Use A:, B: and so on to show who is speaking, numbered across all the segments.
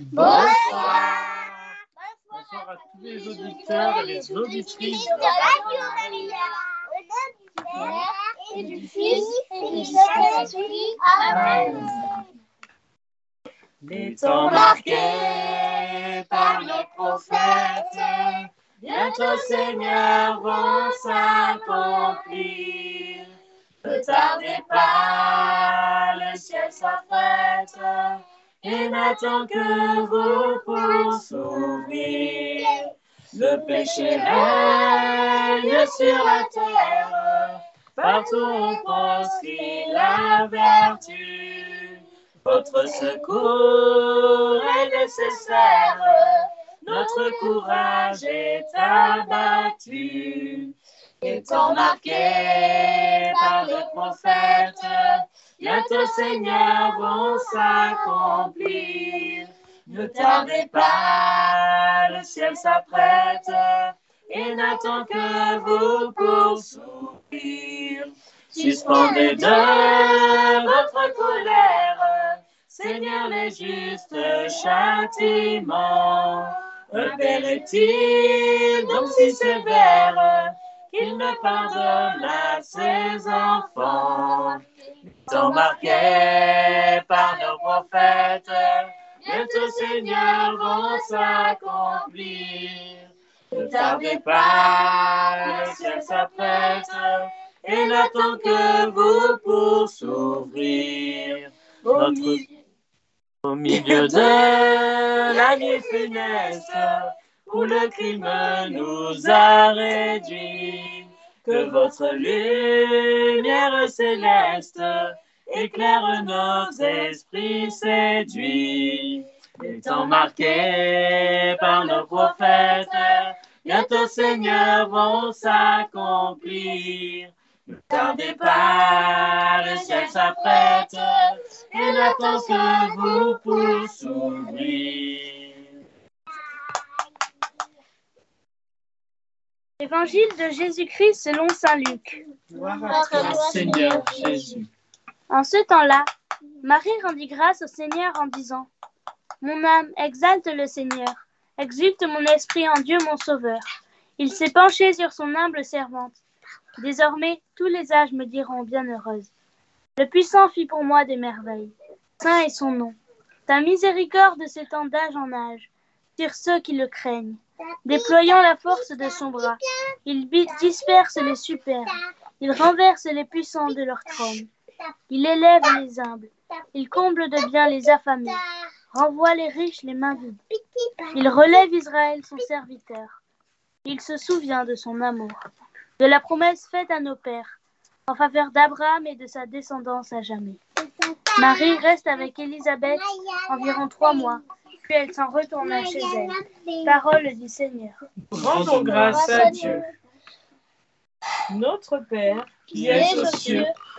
A: Bonsoir.
B: Bonsoir à tous les auditeurs et les auditrices.
A: de Radio Maria. Au nom du Père et du Fils et du Saint-Esprit. Amen.
B: Les temps marqués par les prophètes, bientôt Seigneur vont s'accomplir. Ne tardez pas, le ciel s'apprête et n'attend que vous pour s'ouvrir. Le péché règne sur la terre, partout on proscrit la vertu. Votre secours est nécessaire, notre courage est abattu. Étant marqué par les prophètes, bientôt Seigneur vont s'accomplir. Ne tardez pas, le ciel s'apprête et n'attend que vous pour sourire. Suspendez de votre colère, Seigneur, les justes châtiments. Donc si sévère qu'il ne pardonne à ses enfants? Temps marqués par nos prophètes, bientôt Seigneur vont s'accomplir. Ne tardez pas, le ciel s'apprête et n'attend que vous pour s'ouvrir. Au milieu de la nuit funeste, où le crime nous a réduits, que votre lumière céleste éclaire nos esprits séduits. Étant marqués par nos prophètes, bientôt Seigneur vont s'accomplir. Ne tardez pas, le ciel s'apprête et n'attend que vous pour s'ouvrir.
C: Évangile de Jésus-Christ selon Saint Luc.
B: Gloire à toi, Seigneur Jésus.
C: En ce temps-là, Marie rendit grâce au Seigneur en disant Mon âme exalte le Seigneur, exulte mon esprit en Dieu mon Sauveur. Il s'est penché sur son humble servante. Désormais, tous les âges me diront bienheureuse. Le puissant fit pour moi des merveilles. Saint est son nom. Ta miséricorde s'étend d'âge en âge sur ceux qui le craignent. Déployant la force de son bras, il disperse les superbes, il renverse les puissants de leur trône. Il élève les humbles, il comble de bien les affamés, renvoie les riches les mains vides. Il relève Israël son serviteur. Il se souvient de son amour, de la promesse faite à nos pères, en faveur d'Abraham et de sa descendance à jamais. Marie reste avec Élisabeth environ trois mois, puis elle s'en retourna chez elle. Parole du Seigneur.
B: Rendons grâce à Dieu. Notre Père, qui es aux cieux,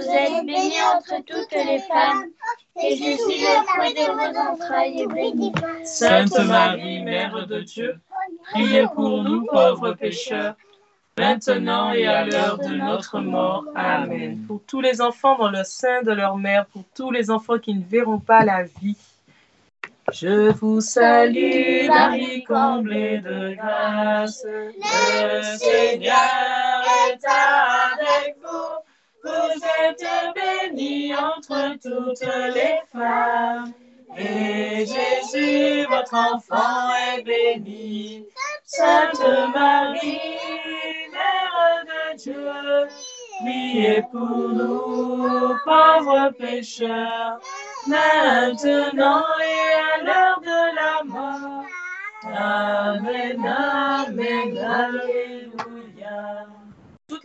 C: Vous êtes bénie entre toutes les femmes, et Jésus, le fruit de vos entrailles, est béni.
D: Sainte Marie, Mère de Dieu, priez pour nous pauvres pécheurs, maintenant et à l'heure de notre mort. Amen.
B: pour tous les enfants dans le sein de leur mère, pour tous les enfants qui ne verront pas la vie, Je vous salue, Marie comblée de grâce. Le Seigneur est avec vous. Vous êtes bénie entre toutes les femmes. Et Jésus, votre enfant, est béni. Sainte Marie, Mère de Dieu, priez pour nous, pauvres pécheurs, maintenant et à l'heure de la mort. Amen, Amen, Alléluia.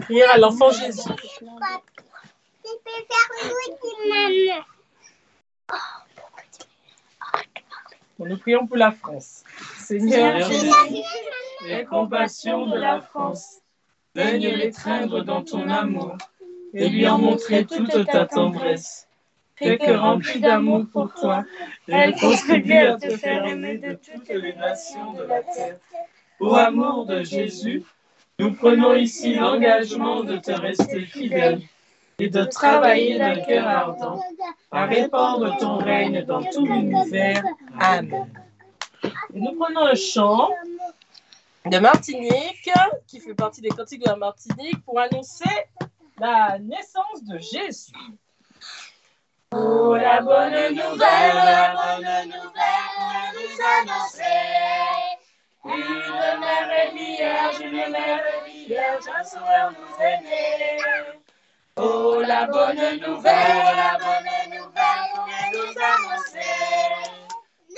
B: Prière à l'enfant Jésus. Bon, nous prions pour la France. Seigneur
D: Seigneur
B: Jésus,
D: Les compassions de la France, daigne l'étreindre dans ton amour et lui en montrer toute ta tendresse. Fais que remplie d'amour pour toi, elle contribue à te faire aimer de toutes les nations de la terre. Au amour de Jésus, nous prenons ici l'engagement de te rester fidèle et de travailler d'un cœur ardent à répandre ton règne dans tout l'univers.
B: Amen. Nous prenons un chant de Martinique, qui fait partie des cantiques de la Martinique, pour annoncer la naissance de Jésus. Oh, la bonne nouvelle, la bonne nouvelle nous annoncer. Une mère vierge, une mère vierge, un sauveur nous est. Oh, la bonne nouvelle, la bonne nouvelle nous annoncer.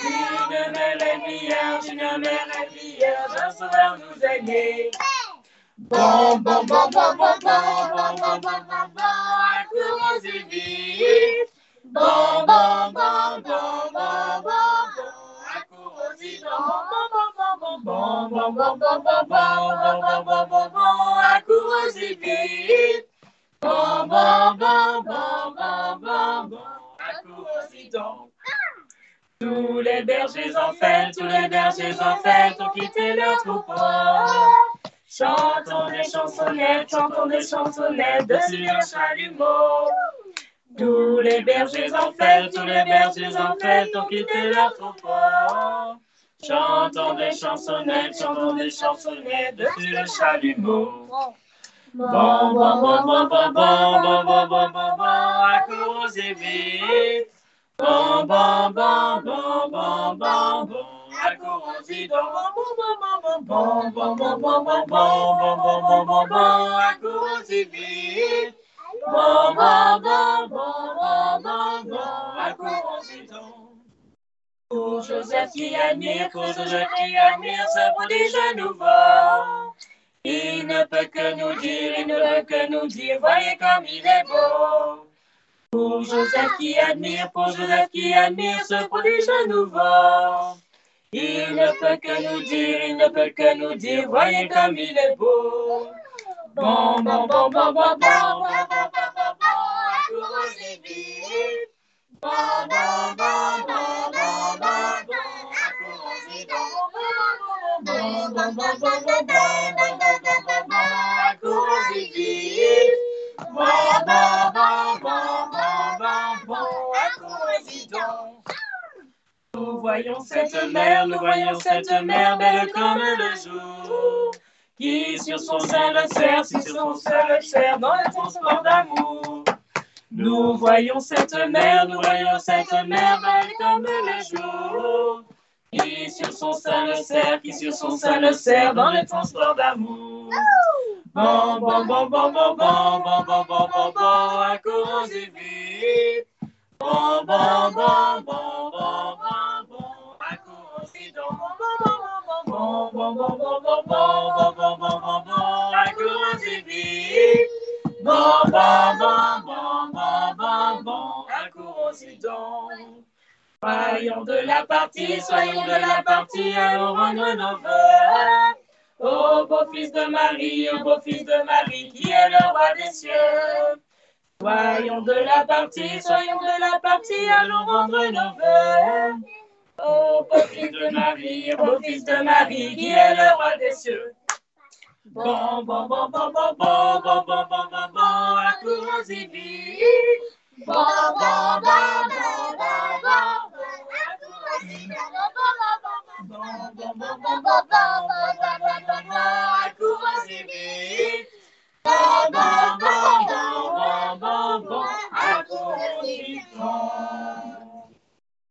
B: Une mère vierge, une mère vierge, un sauveur nous est né. Bon, bon, bon, bon, bon, bon, bon, bon, bon, bon, bon, y vite. Bon, bon, bon, bon, bon, bon, bon. Bon, bon, Tous les bergers en fête, tous les bergers en fête ont quitté leur troupeau. Chantons des chansonnettes, chantons des chansonnettes de Sylvain Chalumeau. Tous les bergers en fête, tous les bergers en fête ont quitté leur troupeau. Chantons des chansonnettes, chantons des chansonnettes de Sylvain Chalumeau. Bon, bon, bon, bon, bon, bon, bon, bon, bon, bon, bon, accourons et vite. Bon, bon, bon, bon, bon, bon, bon, accourons y donc. Bon, bon, bon, bon, bon, bon, bon, bon, bon, bon, bon, bon, accourons y vite. Bon, bon, bon, bon, bon, bon, bon, accourons y donc. Pour Joseph qui admire, pour Joseph qui admire ce prodige nouveau. Il ne peut que nous dire, il ne peut que nous dire, voyez comme il est beau. Pour Joseph qui admire, pour Joseph qui admire ce prodige nouveau. Il ne peut que nous dire, il ne peut que nous dire, voyez comme il est beau. Bon, bon, bon, bon, bon, bon, bon, bon, bon, bon, bon, accourons-y vite. Bon, bon, bon, bon, Nous voyons cette mère, nous voyons cette mère belle comme le jour, qui sur son serre, qui sur son sein le serre dans le transport d'amour. Nous voyons cette mère, nous voyons cette mère belle comme le jour, qui sur son sein le serre, qui sur son sein le serre dans les transports d'amour. Bon, bon, bon, bon, bon, bon, bon, bon, bon, bon, bon, vite. Bon, bon, bon, bon, bon, bon, bon, accourons-y donc. Bon, bon, bon, bon, bon, bon, bon, bon, bon, bon, bon, accourons-y vite. Bon, bon, bon, bon, bon, bon, la partie, soyons de la partie, allons rendre nos vœux. Ô beau fils de Marie, ô beau fils de Marie, qui est le roi des cieux. Soyons de la partie, soyons de la partie, allons rendre nos vœux. Ô beau fils de Marie, ô beau fils de Marie, qui est le roi des cieux. Bon, bon, bon, bon, bon,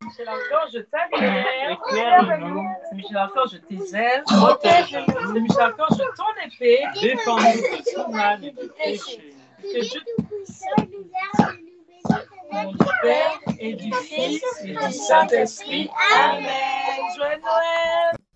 D: Michel Archange, je t'admire.
B: Éclaire le nom.
D: C'est Michel Archange,
B: je
D: t'exèle. Protège le ton épée.
B: Défends tout mal et tout péché.
D: Que Dieu
B: du Père et du Fils et du Saint-Esprit. Amen.
D: Joyeux Noël.